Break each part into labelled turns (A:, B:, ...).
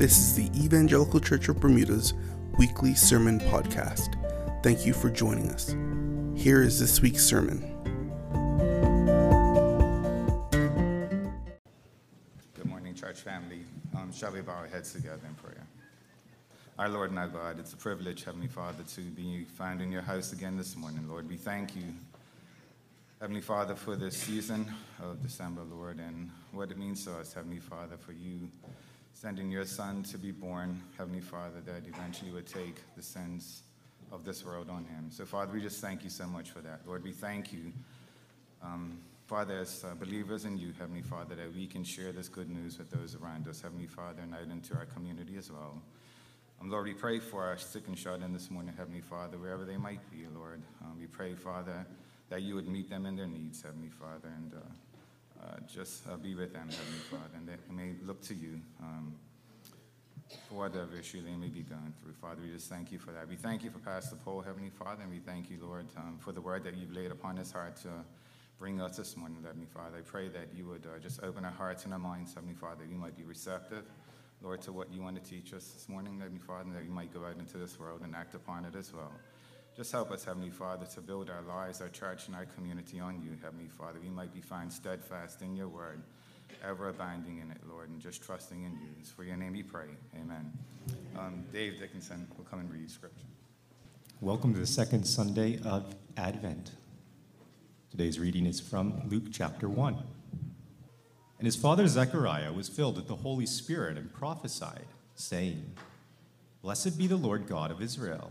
A: This is the Evangelical Church of Bermuda's weekly sermon podcast. Thank you for joining us. Here is this week's sermon.
B: Good morning, church family. Um, shall we bow our heads together in prayer? Our Lord and our God, it's a privilege, Heavenly Father, to be found in your house again this morning, Lord. We thank you, Heavenly Father, for this season of December, Lord, and what it means to us, Heavenly Father, for you sending your Son to be born, Heavenly Father, that eventually would take the sins of this world on him. So, Father, we just thank you so much for that. Lord, we thank you, um, Father, as uh, believers in you, Heavenly Father, that we can share this good news with those around us, Heavenly Father, and out into our community as well. Um, Lord, we pray for our sick and shut in this morning, Heavenly Father, wherever they might be, Lord. Um, we pray, Father, that you would meet them in their needs, Heavenly Father, and uh, just uh, be with them, Heavenly Father, and we may look to you um, for whatever issue they may be going through. Father, we just thank you for that. We thank you for Pastor Paul, Heavenly Father, and we thank you, Lord, um, for the word that you've laid upon his heart to bring us this morning, Heavenly Father. I pray that you would uh, just open our hearts and our minds, Heavenly Father, that we might be receptive, Lord, to what you want to teach us this morning, Heavenly Father, and that we might go out into this world and act upon it as well. Just help us, Heavenly Father, to build our lives, our church, and our community on you, Heavenly Father. We might be found steadfast in your word, ever abounding in it, Lord, and just trusting in you. It's for your name we pray. Amen. Um, Dave Dickinson will come and read scripture.
C: Welcome to the second Sunday of Advent. Today's reading is from Luke chapter 1. And his father Zechariah was filled with the Holy Spirit and prophesied, saying, Blessed be the Lord God of Israel,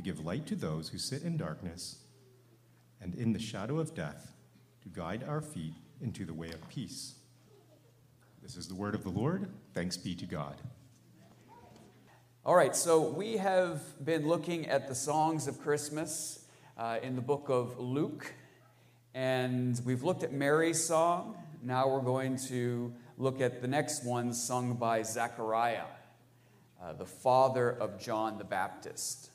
C: to give light to those who sit in darkness and in the shadow of death, to guide our feet into the way of peace. This is the word of the Lord. Thanks be to God.
D: All right, so we have been looking at the songs of Christmas uh, in the book of Luke, and we've looked at Mary's song. Now we're going to look at the next one sung by Zechariah, uh, the father of John the Baptist.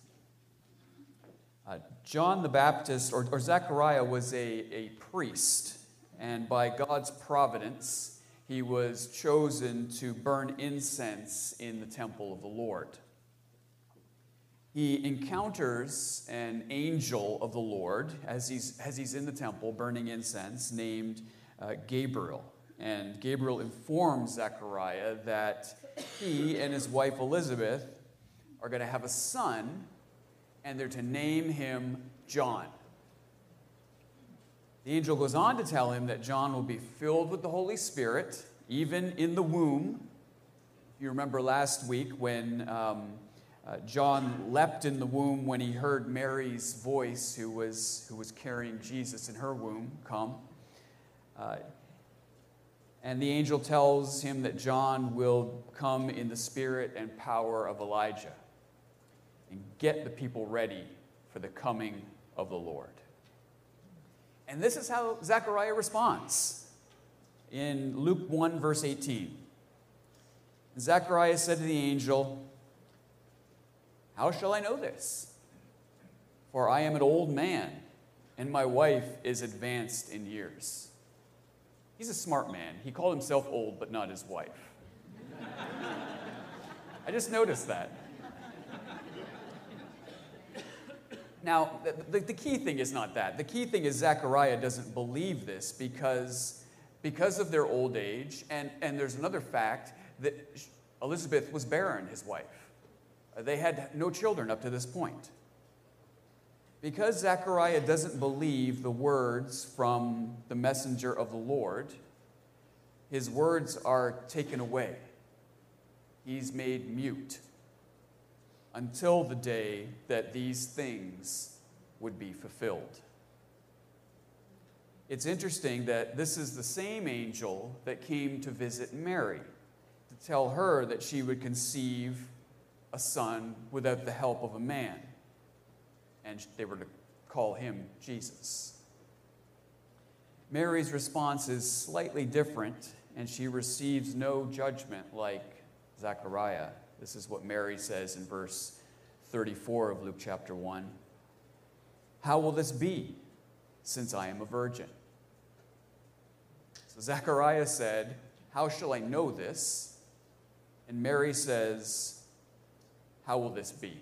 D: Uh, John the Baptist, or, or Zechariah, was a, a priest, and by God's providence, he was chosen to burn incense in the temple of the Lord. He encounters an angel of the Lord as he's, as he's in the temple burning incense named uh, Gabriel. And Gabriel informs Zechariah that he and his wife Elizabeth are going to have a son, and they're to name him John. The angel goes on to tell him that John will be filled with the Holy Spirit, even in the womb. You remember last week when um, uh, John leapt in the womb when he heard Mary's voice, who was, who was carrying Jesus in her womb, come. Uh, and the angel tells him that John will come in the spirit and power of Elijah and get the people ready for the coming of the Lord. And this is how Zechariah responds in Luke 1, verse 18. Zechariah said to the angel, How shall I know this? For I am an old man, and my wife is advanced in years. He's a smart man. He called himself old, but not his wife. I just noticed that. Now, the, the, key thing is not that. The key thing is Zechariah doesn't believe this because, because of their old age, and, and there's another fact that Elizabeth was barren, his wife. They had no children up to this point. Because Zechariah doesn't believe the words from the messenger of the Lord, his words are taken away. He's made mute until the day that these things would be fulfilled. It's interesting that this is the same angel that came to visit Mary to tell her that she would conceive a son without the help of a man. And they were to call him Jesus. Mary's response is slightly different, and she receives no judgment like Zechariah. This is what Mary says in verse 34 of Luke chapter 1. How will this be, since I am a virgin? So Zechariah said, How shall I know this? And Mary says, How will this be?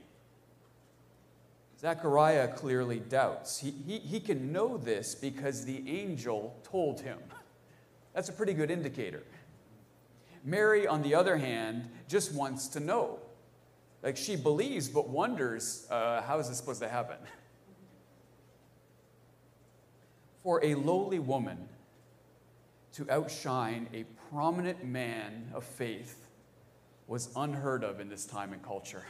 D: Zechariah clearly doubts. He, he, he can know this because the angel told him. That's a pretty good indicator. Mary, on the other hand, just wants to know. Like she believes, but wonders uh, how is this supposed to happen? For a lowly woman to outshine a prominent man of faith was unheard of in this time and culture.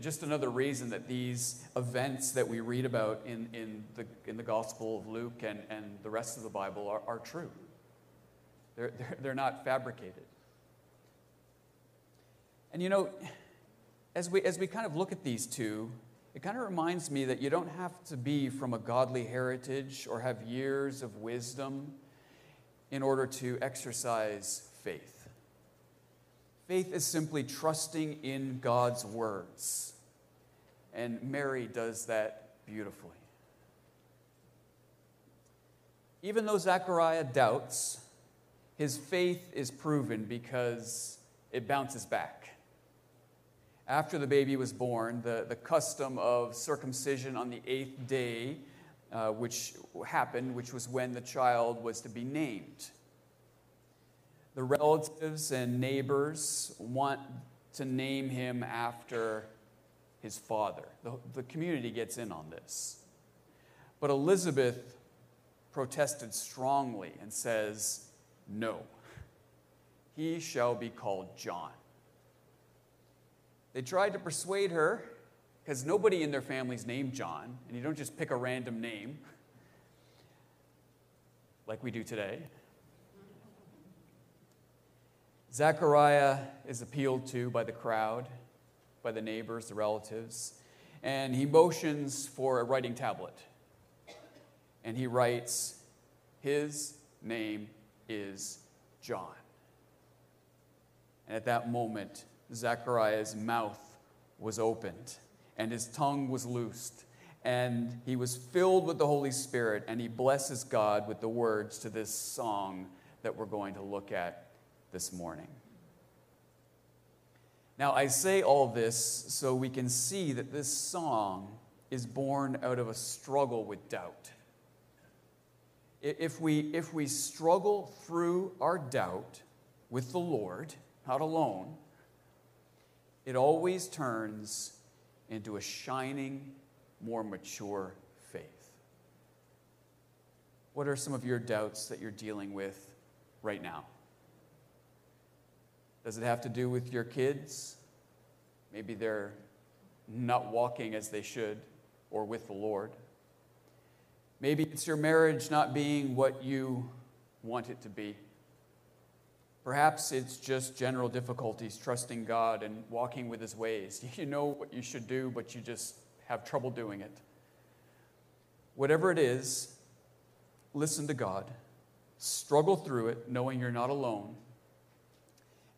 D: Just another reason that these events that we read about in, in, the, in the Gospel of Luke and, and the rest of the Bible are, are true. They're, they're, they're not fabricated. And you know, as we, as we kind of look at these two, it kind of reminds me that you don't have to be from a godly heritage or have years of wisdom in order to exercise faith. Faith is simply trusting in God's words. And Mary does that beautifully. Even though Zechariah doubts, his faith is proven because it bounces back. After the baby was born, the, the custom of circumcision on the eighth day, uh, which happened, which was when the child was to be named the relatives and neighbors want to name him after his father. The, the community gets in on this. But Elizabeth protested strongly and says, No, he shall be called John. They tried to persuade her because nobody in their family's named John, and you don't just pick a random name like we do today. Zechariah is appealed to by the crowd, by the neighbors, the relatives, and he motions for a writing tablet. And he writes, His name is John. And at that moment, Zechariah's mouth was opened and his tongue was loosed. And he was filled with the Holy Spirit, and he blesses God with the words to this song that we're going to look at this morning. Now, I say all this so we can see that this song is born out of a struggle with doubt. If we, if we struggle through our doubt with the Lord, not alone, it always turns into a shining, more mature faith. What are some of your doubts that you're dealing with right now? Does it have to do with your kids? Maybe they're not walking as they should or with the Lord. Maybe it's your marriage not being what you want it to be. Perhaps it's just general difficulties trusting God and walking with His ways. You know what you should do, but you just have trouble doing it. Whatever it is, listen to God, struggle through it, knowing you're not alone,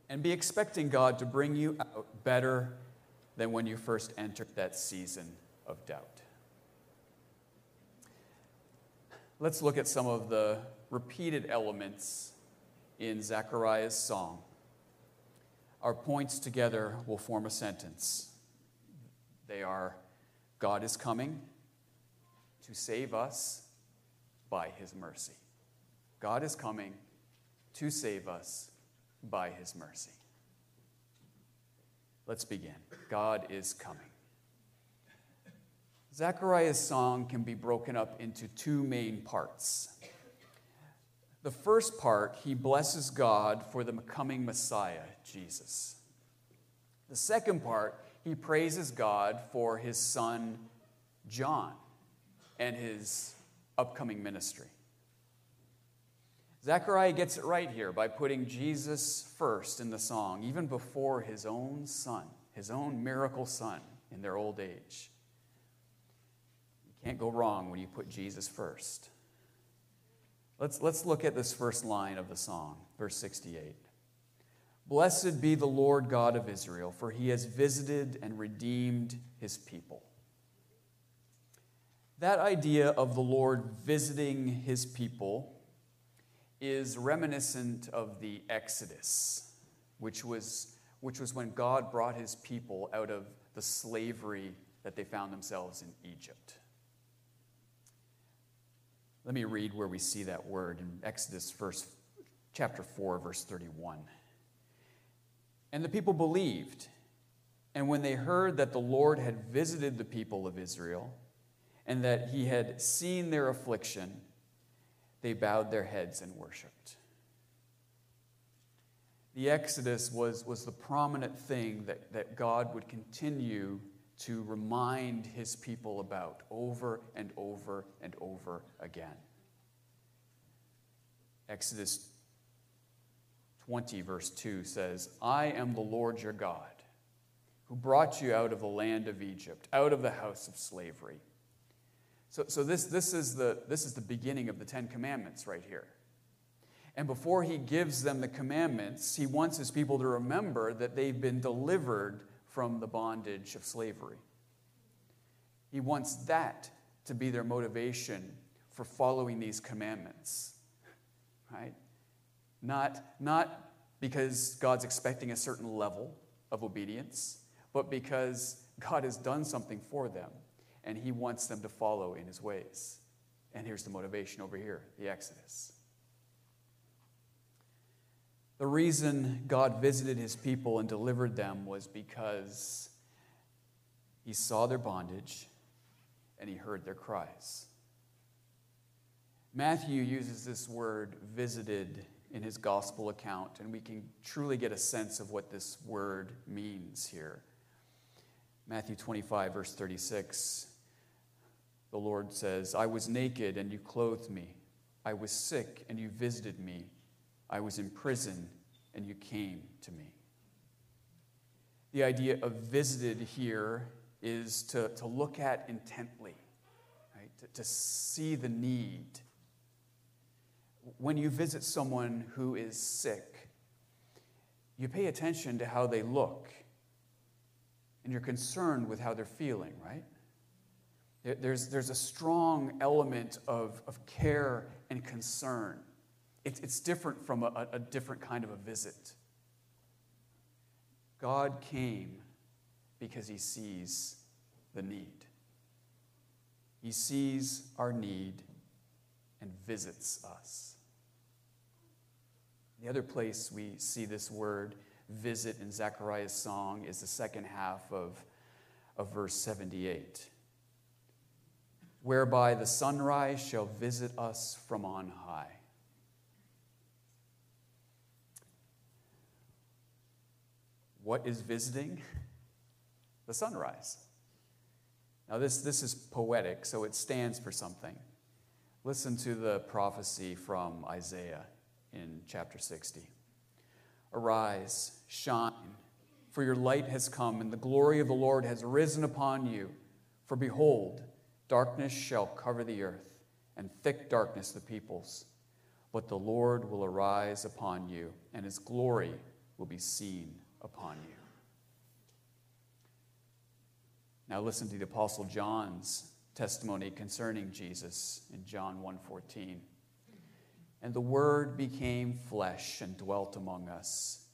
D: and be expecting God to bring you out better than when you first entered that season of doubt. Let's look at some of the repeated elements in Zechariah's song. Our points together will form a sentence. They are God is coming to save us by his mercy. God is coming to save us by his mercy. Let's begin. God is coming. Zechariah's song can be broken up into two main parts. The first part, he blesses God for the coming Messiah, Jesus. The second part, he praises God for his son, John, and his upcoming ministry. Zechariah gets it right here by putting Jesus first in the song, even before his own son, his own miracle son in their old age. Can't go wrong when you put Jesus first. Let's, let's look at this first line of the song, verse 68. Blessed be the Lord God of Israel, for he has visited and redeemed his people. That idea of the Lord visiting his people is reminiscent of the Exodus, which was, which was when God brought his people out of the slavery that they found themselves in Egypt. Let me read where we see that word in Exodus verse, chapter 4, verse 31. And the people believed, and when they heard that the Lord had visited the people of Israel, and that he had seen their affliction, they bowed their heads and worshiped. The Exodus was, was the prominent thing that, that God would continue to remind his people about over and over and over again. Exodus 20, verse 2 says, I am the Lord your God, who brought you out of the land of Egypt, out of the house of slavery. So, so this, this, is the, this is the beginning of the Ten Commandments right here. And before he gives them the commandments, he wants his people to remember that they've been delivered from the bondage of slavery. He wants that to be their motivation for following these commandments, right? Not, not because God's expecting a certain level of obedience, but because God has done something for them and he wants them to follow in his ways. And here's the motivation over here the Exodus. The reason God visited his people and delivered them was because he saw their bondage and he heard their cries. Matthew uses this word visited in his gospel account, and we can truly get a sense of what this word means here. Matthew 25, verse 36 the Lord says, I was naked and you clothed me. I was sick and you visited me. I was in prison and you came to me. The idea of visited here is to, to look at intently, right? to, to see the need. When you visit someone who is sick, you pay attention to how they look and you're concerned with how they're feeling, right? There's, there's a strong element of, of care and concern. It, it's different from a, a different kind of a visit. God came because he sees the need. He sees our need and visits us. The other place we see this word visit in Zechariah's song is the second half of, of verse 78 whereby the sunrise shall visit us from on high. What is visiting? The sunrise. Now, this, this is poetic, so it stands for something. Listen to the prophecy from Isaiah in chapter 60. Arise, shine, for your light has come, and the glory of the Lord has risen upon you. For behold, Darkness shall cover the earth, and thick darkness the peoples. But the Lord will arise upon you, and his glory will be seen upon you. Now listen to the apostle John's testimony concerning Jesus in John 1:14. And the word became flesh and dwelt among us,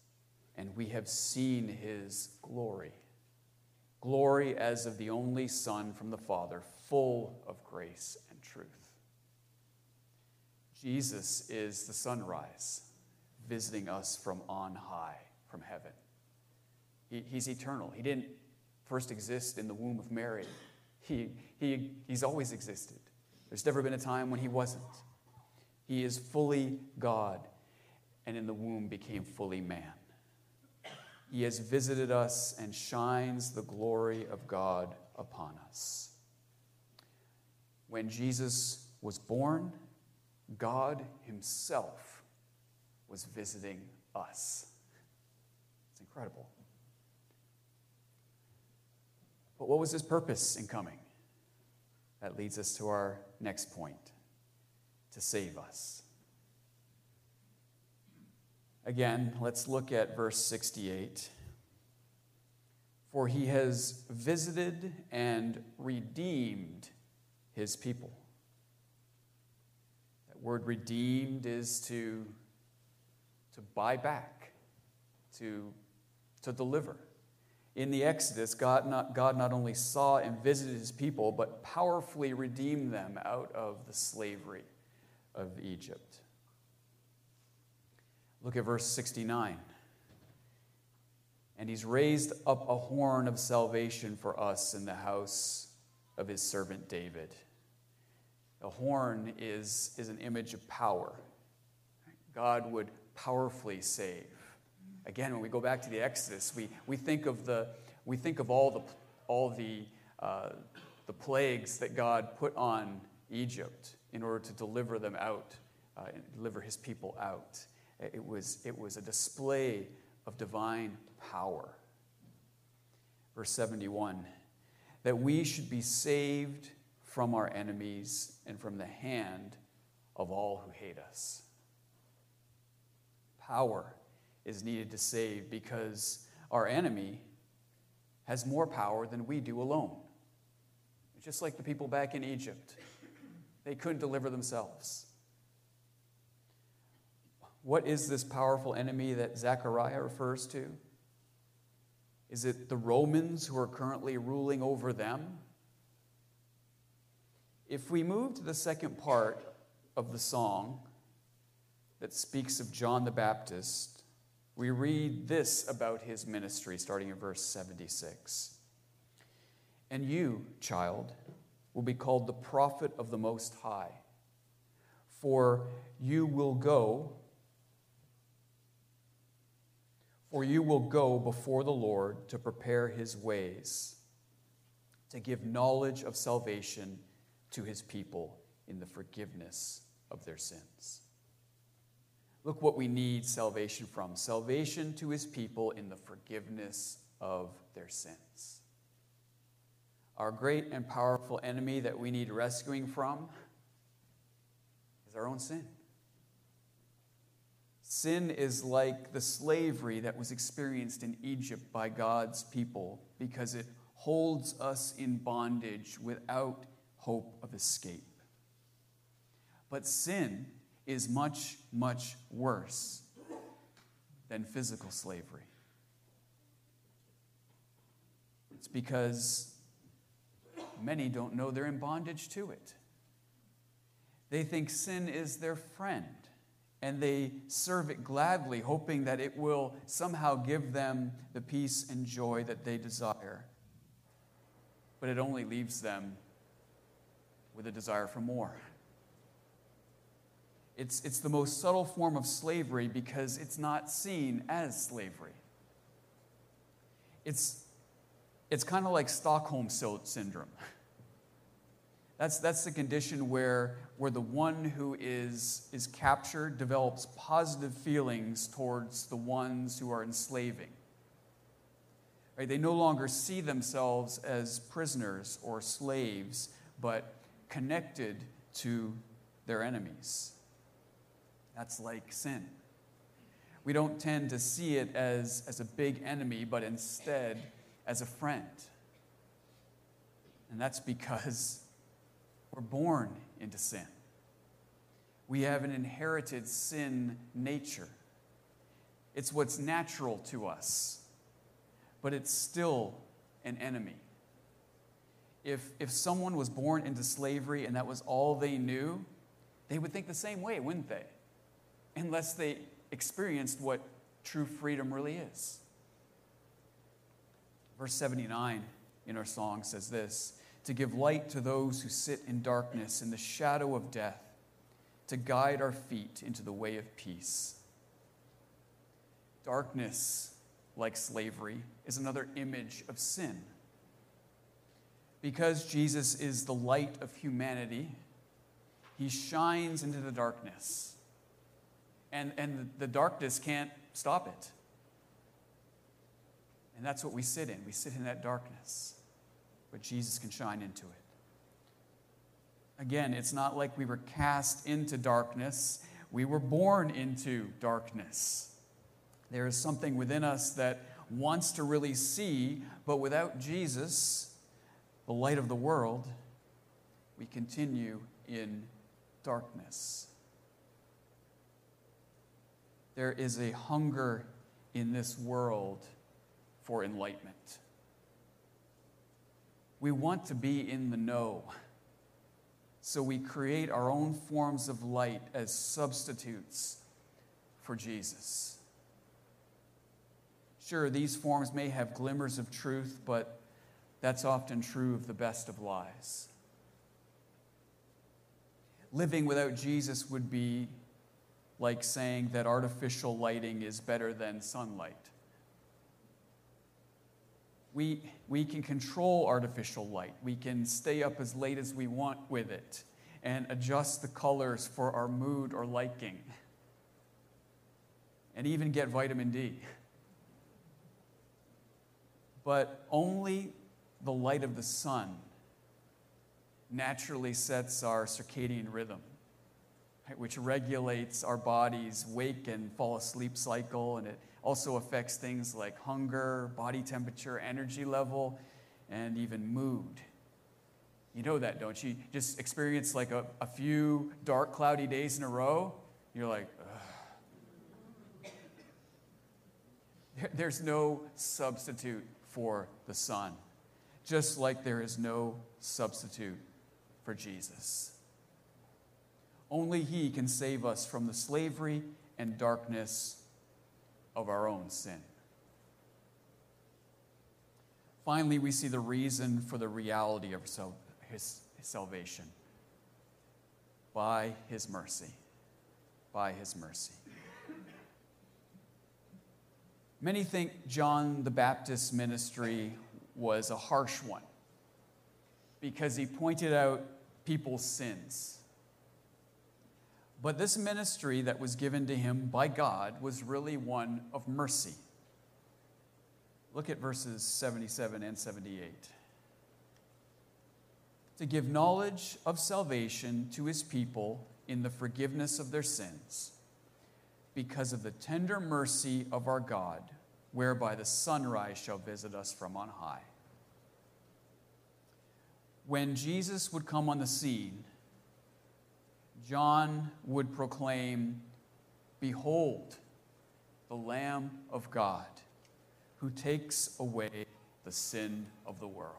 D: and we have seen his glory. Glory as of the only Son from the Father, full of grace and truth. Jesus is the sunrise visiting us from on high, from heaven. He, he's eternal. He didn't first exist in the womb of Mary, he, he, he's always existed. There's never been a time when he wasn't. He is fully God, and in the womb became fully man. He has visited us and shines the glory of God upon us. When Jesus was born, God Himself was visiting us. It's incredible. But what was His purpose in coming? That leads us to our next point to save us. Again, let's look at verse 68. For he has visited and redeemed his people. That word redeemed is to, to buy back, to, to deliver. In the Exodus, God not, God not only saw and visited his people, but powerfully redeemed them out of the slavery of Egypt. Look at verse 69. And he's raised up a horn of salvation for us in the house of his servant David. The horn is, is an image of power. God would powerfully save. Again, when we go back to the Exodus, we, we think of, the, we think of all the, all the, uh, the plagues that God put on Egypt in order to deliver them out, uh, deliver his people out. It was, it was a display of divine power. Verse 71 that we should be saved from our enemies and from the hand of all who hate us. Power is needed to save because our enemy has more power than we do alone. Just like the people back in Egypt, they couldn't deliver themselves. What is this powerful enemy that Zechariah refers to? Is it the Romans who are currently ruling over them? If we move to the second part of the song that speaks of John the Baptist, we read this about his ministry, starting in verse 76. And you, child, will be called the prophet of the Most High, for you will go For you will go before the Lord to prepare his ways, to give knowledge of salvation to his people in the forgiveness of their sins. Look what we need salvation from salvation to his people in the forgiveness of their sins. Our great and powerful enemy that we need rescuing from is our own sin. Sin is like the slavery that was experienced in Egypt by God's people because it holds us in bondage without hope of escape. But sin is much, much worse than physical slavery. It's because many don't know they're in bondage to it. They think sin is their friend and they serve it gladly, hoping that it will somehow give them the peace and joy that they desire. But it only leaves them with a desire for more. It's, it's the most subtle form of slavery because it's not seen as slavery. It's, it's kind of like Stockholm syndrome. That's, that's the condition where, where the one who is, is captured develops positive feelings towards the ones who are enslaving. Right? They no longer see themselves as prisoners or slaves, but connected to their enemies. That's like sin. We don't tend to see it as, as a big enemy, but instead as a friend. And that's because we're born into sin. We have an inherited sin nature. It's what's natural to us, but it's still an enemy. If, if someone was born into slavery and that was all they knew, they would think the same way, wouldn't they? Unless they experienced what true freedom really is. Verse 79 in our song says this to give light to those who sit in darkness, in the shadow of death, to guide our feet into the way of peace. Darkness, like slavery, is another image of sin. Because Jesus is the light of humanity, he shines into the darkness. And, and the darkness can't stop it. And that's what we sit in. We sit in that darkness. But Jesus can shine into it. Again, it's not like we were cast into darkness, we were born into darkness. There is something within us that wants to really see, but without Jesus, the light of the world, we continue in darkness. There is a hunger in this world for enlightenment. We want to be in the know. So we create our own forms of light as substitutes for Jesus. Sure, these forms may have glimmers of truth, but that's often true of the best of lies. Living without Jesus would be like saying that artificial lighting is better than sunlight. We, we can control artificial light. We can stay up as late as we want with it and adjust the colors for our mood or liking, and even get vitamin D. But only the light of the sun naturally sets our circadian rhythm, right, which regulates our body's wake and fall asleep cycle, and it also affects things like hunger, body temperature, energy level, and even mood. You know that, don't you? Just experience like a, a few dark, cloudy days in a row, you're like, there, there's no substitute for the sun, just like there is no substitute for Jesus. Only He can save us from the slavery and darkness of our own sin. Finally, we see the reason for the reality of his salvation by his mercy. By his mercy. Many think John the Baptist's ministry was a harsh one because he pointed out people's sins. But this ministry that was given to him by God was really one of mercy. Look at verses 77 and 78. To give knowledge of salvation to his people in the forgiveness of their sins, because of the tender mercy of our God, whereby the sunrise shall visit us from on high. When Jesus would come on the scene, John would proclaim, Behold, the Lamb of God who takes away the sin of the world.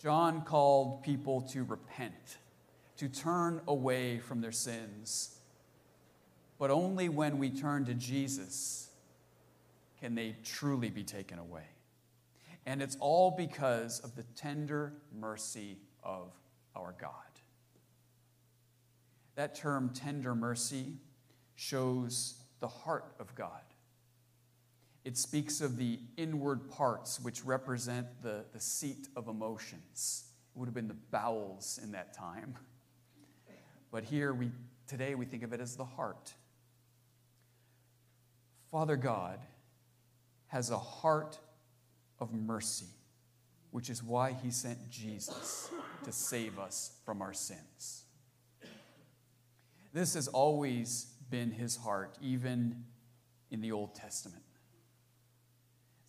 D: John called people to repent, to turn away from their sins. But only when we turn to Jesus can they truly be taken away. And it's all because of the tender mercy of our God. That term, tender mercy, shows the heart of God. It speaks of the inward parts which represent the, the seat of emotions. It would have been the bowels in that time. But here we today we think of it as the heart. Father God has a heart of mercy, which is why he sent Jesus to save us from our sins. This has always been his heart, even in the Old Testament.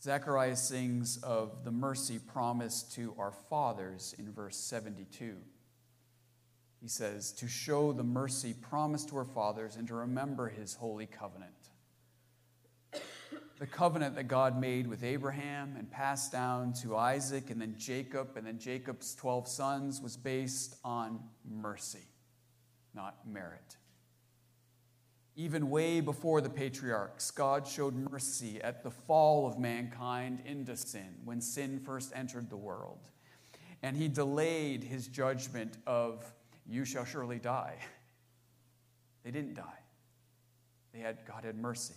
D: Zechariah sings of the mercy promised to our fathers in verse 72. He says, To show the mercy promised to our fathers and to remember his holy covenant. The covenant that God made with Abraham and passed down to Isaac and then Jacob and then Jacob's 12 sons was based on mercy not merit. Even way before the patriarchs, God showed mercy at the fall of mankind into sin, when sin first entered the world. And he delayed his judgment of, You shall surely die. They didn't die. They had, God had mercy.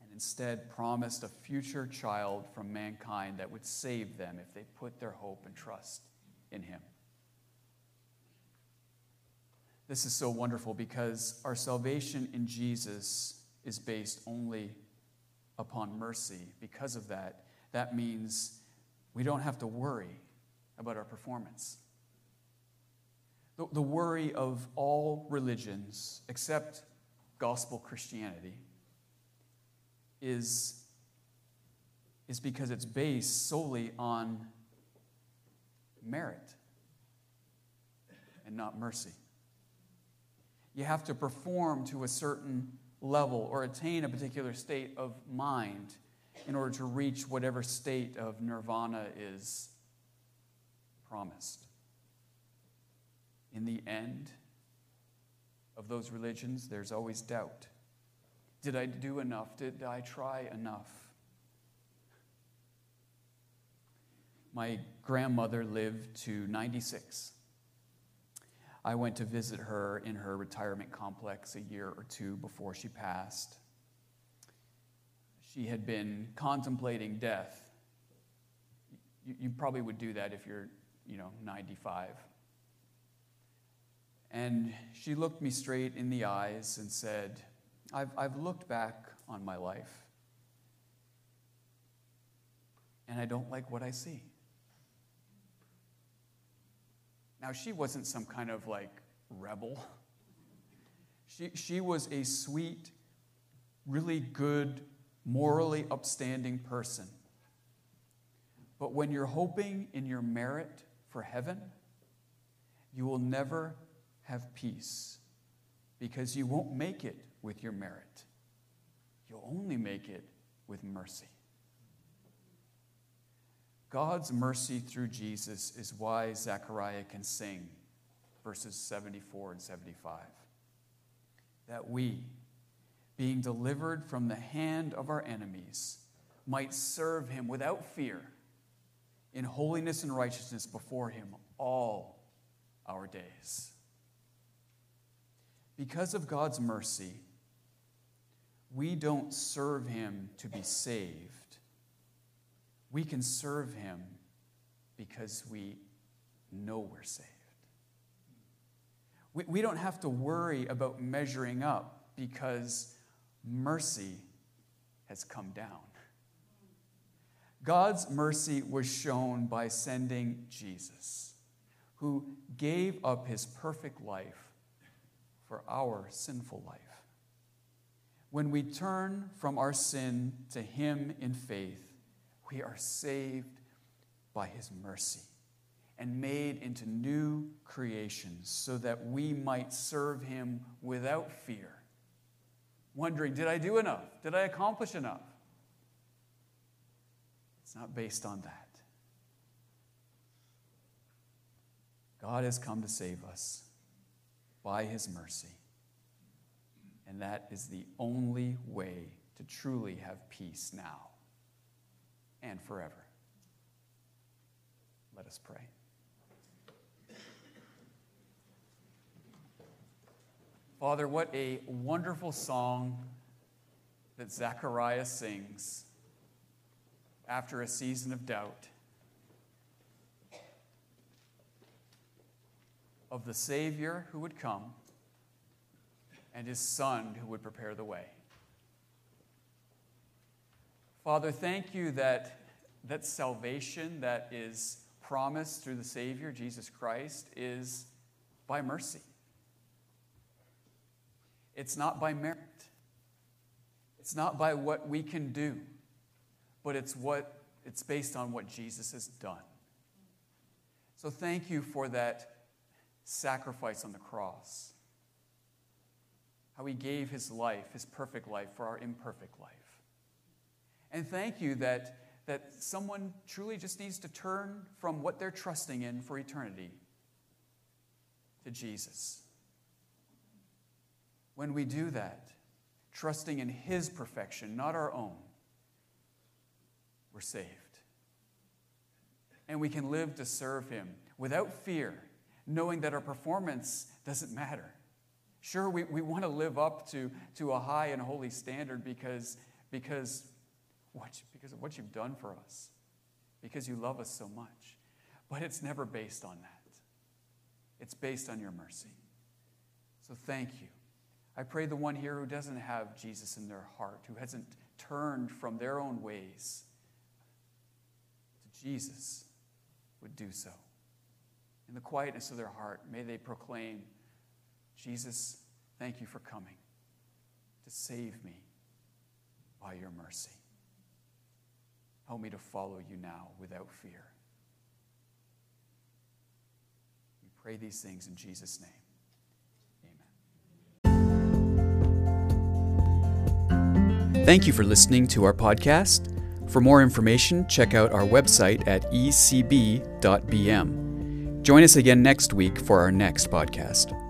D: And instead promised a future child from mankind that would save them if they put their hope and trust in him. This is so wonderful because our salvation in Jesus is based only upon mercy. Because of that, that means we don't have to worry about our performance. The, the worry of all religions, except gospel Christianity, is, is because it's based solely on merit and not mercy. You have to perform to a certain level or attain a particular state of mind in order to reach whatever state of nirvana is promised. In the end of those religions, there's always doubt. Did I do enough? Did I try enough? My grandmother lived to 96. I went to visit her in her retirement complex a year or two before she passed. She had been contemplating death. You, you, probably would do that if you're, you know, 95. And she looked me straight in the eyes and said, I've, I've looked back on my life, and I don't like what I see. Now, she wasn't some kind of like rebel. She, she was a sweet, really good, morally upstanding person. But when you're hoping in your merit for heaven, you will never have peace because you won't make it with your merit. You'll only make it with mercy. God's mercy through Jesus is why Zechariah can sing verses 74 and 75. That we, being delivered from the hand of our enemies, might serve him without fear in holiness and righteousness before him all our days. Because of God's mercy, we don't serve him to be saved we can serve him because we know we're saved. We, we don't have to worry about measuring up because mercy has come down. God's mercy was shown by sending Jesus, who gave up his perfect life for our sinful life. When we turn from our sin to him in faith, we are saved by his mercy and made into new creations so that we might serve him without fear. Wondering, did I do enough? Did I accomplish enough? It's not based on that. God has come to save us by his mercy. And that is the only way to truly have peace now and forever. Let us pray. Father, what a wonderful song that Zechariah sings after a season of doubt of the Savior who would come and his Son who would prepare the way. Father, thank you that, that salvation that is promised through the Savior, Jesus Christ, is by mercy. It's not by merit. It's not by what we can do, but it's what it's based on what Jesus has done. So thank you for that sacrifice on the cross. How he gave his life, his perfect life, for our imperfect life. And thank you that, that someone truly just needs to turn from what they're trusting in for eternity to Jesus. when we do that, trusting in His perfection, not our own, we're saved. And we can live to serve Him without fear, knowing that our performance doesn't matter. Sure, we, we want to live up to, to a high and holy standard because, because, what, because of what you've done for us, because you love us so much. But it's never based on that, it's based on your mercy. So thank you. I pray the one here who doesn't have Jesus in their heart, who hasn't turned from their own ways to Jesus, would do so. In the quietness of their heart, may they proclaim, Jesus, thank you for coming to save me by your mercy. Help me to follow you now without fear. We pray these things in Jesus' name. Amen. Thank you for listening to our podcast. For more information, check out our website at ecb.bm. Join us again next week for our next podcast.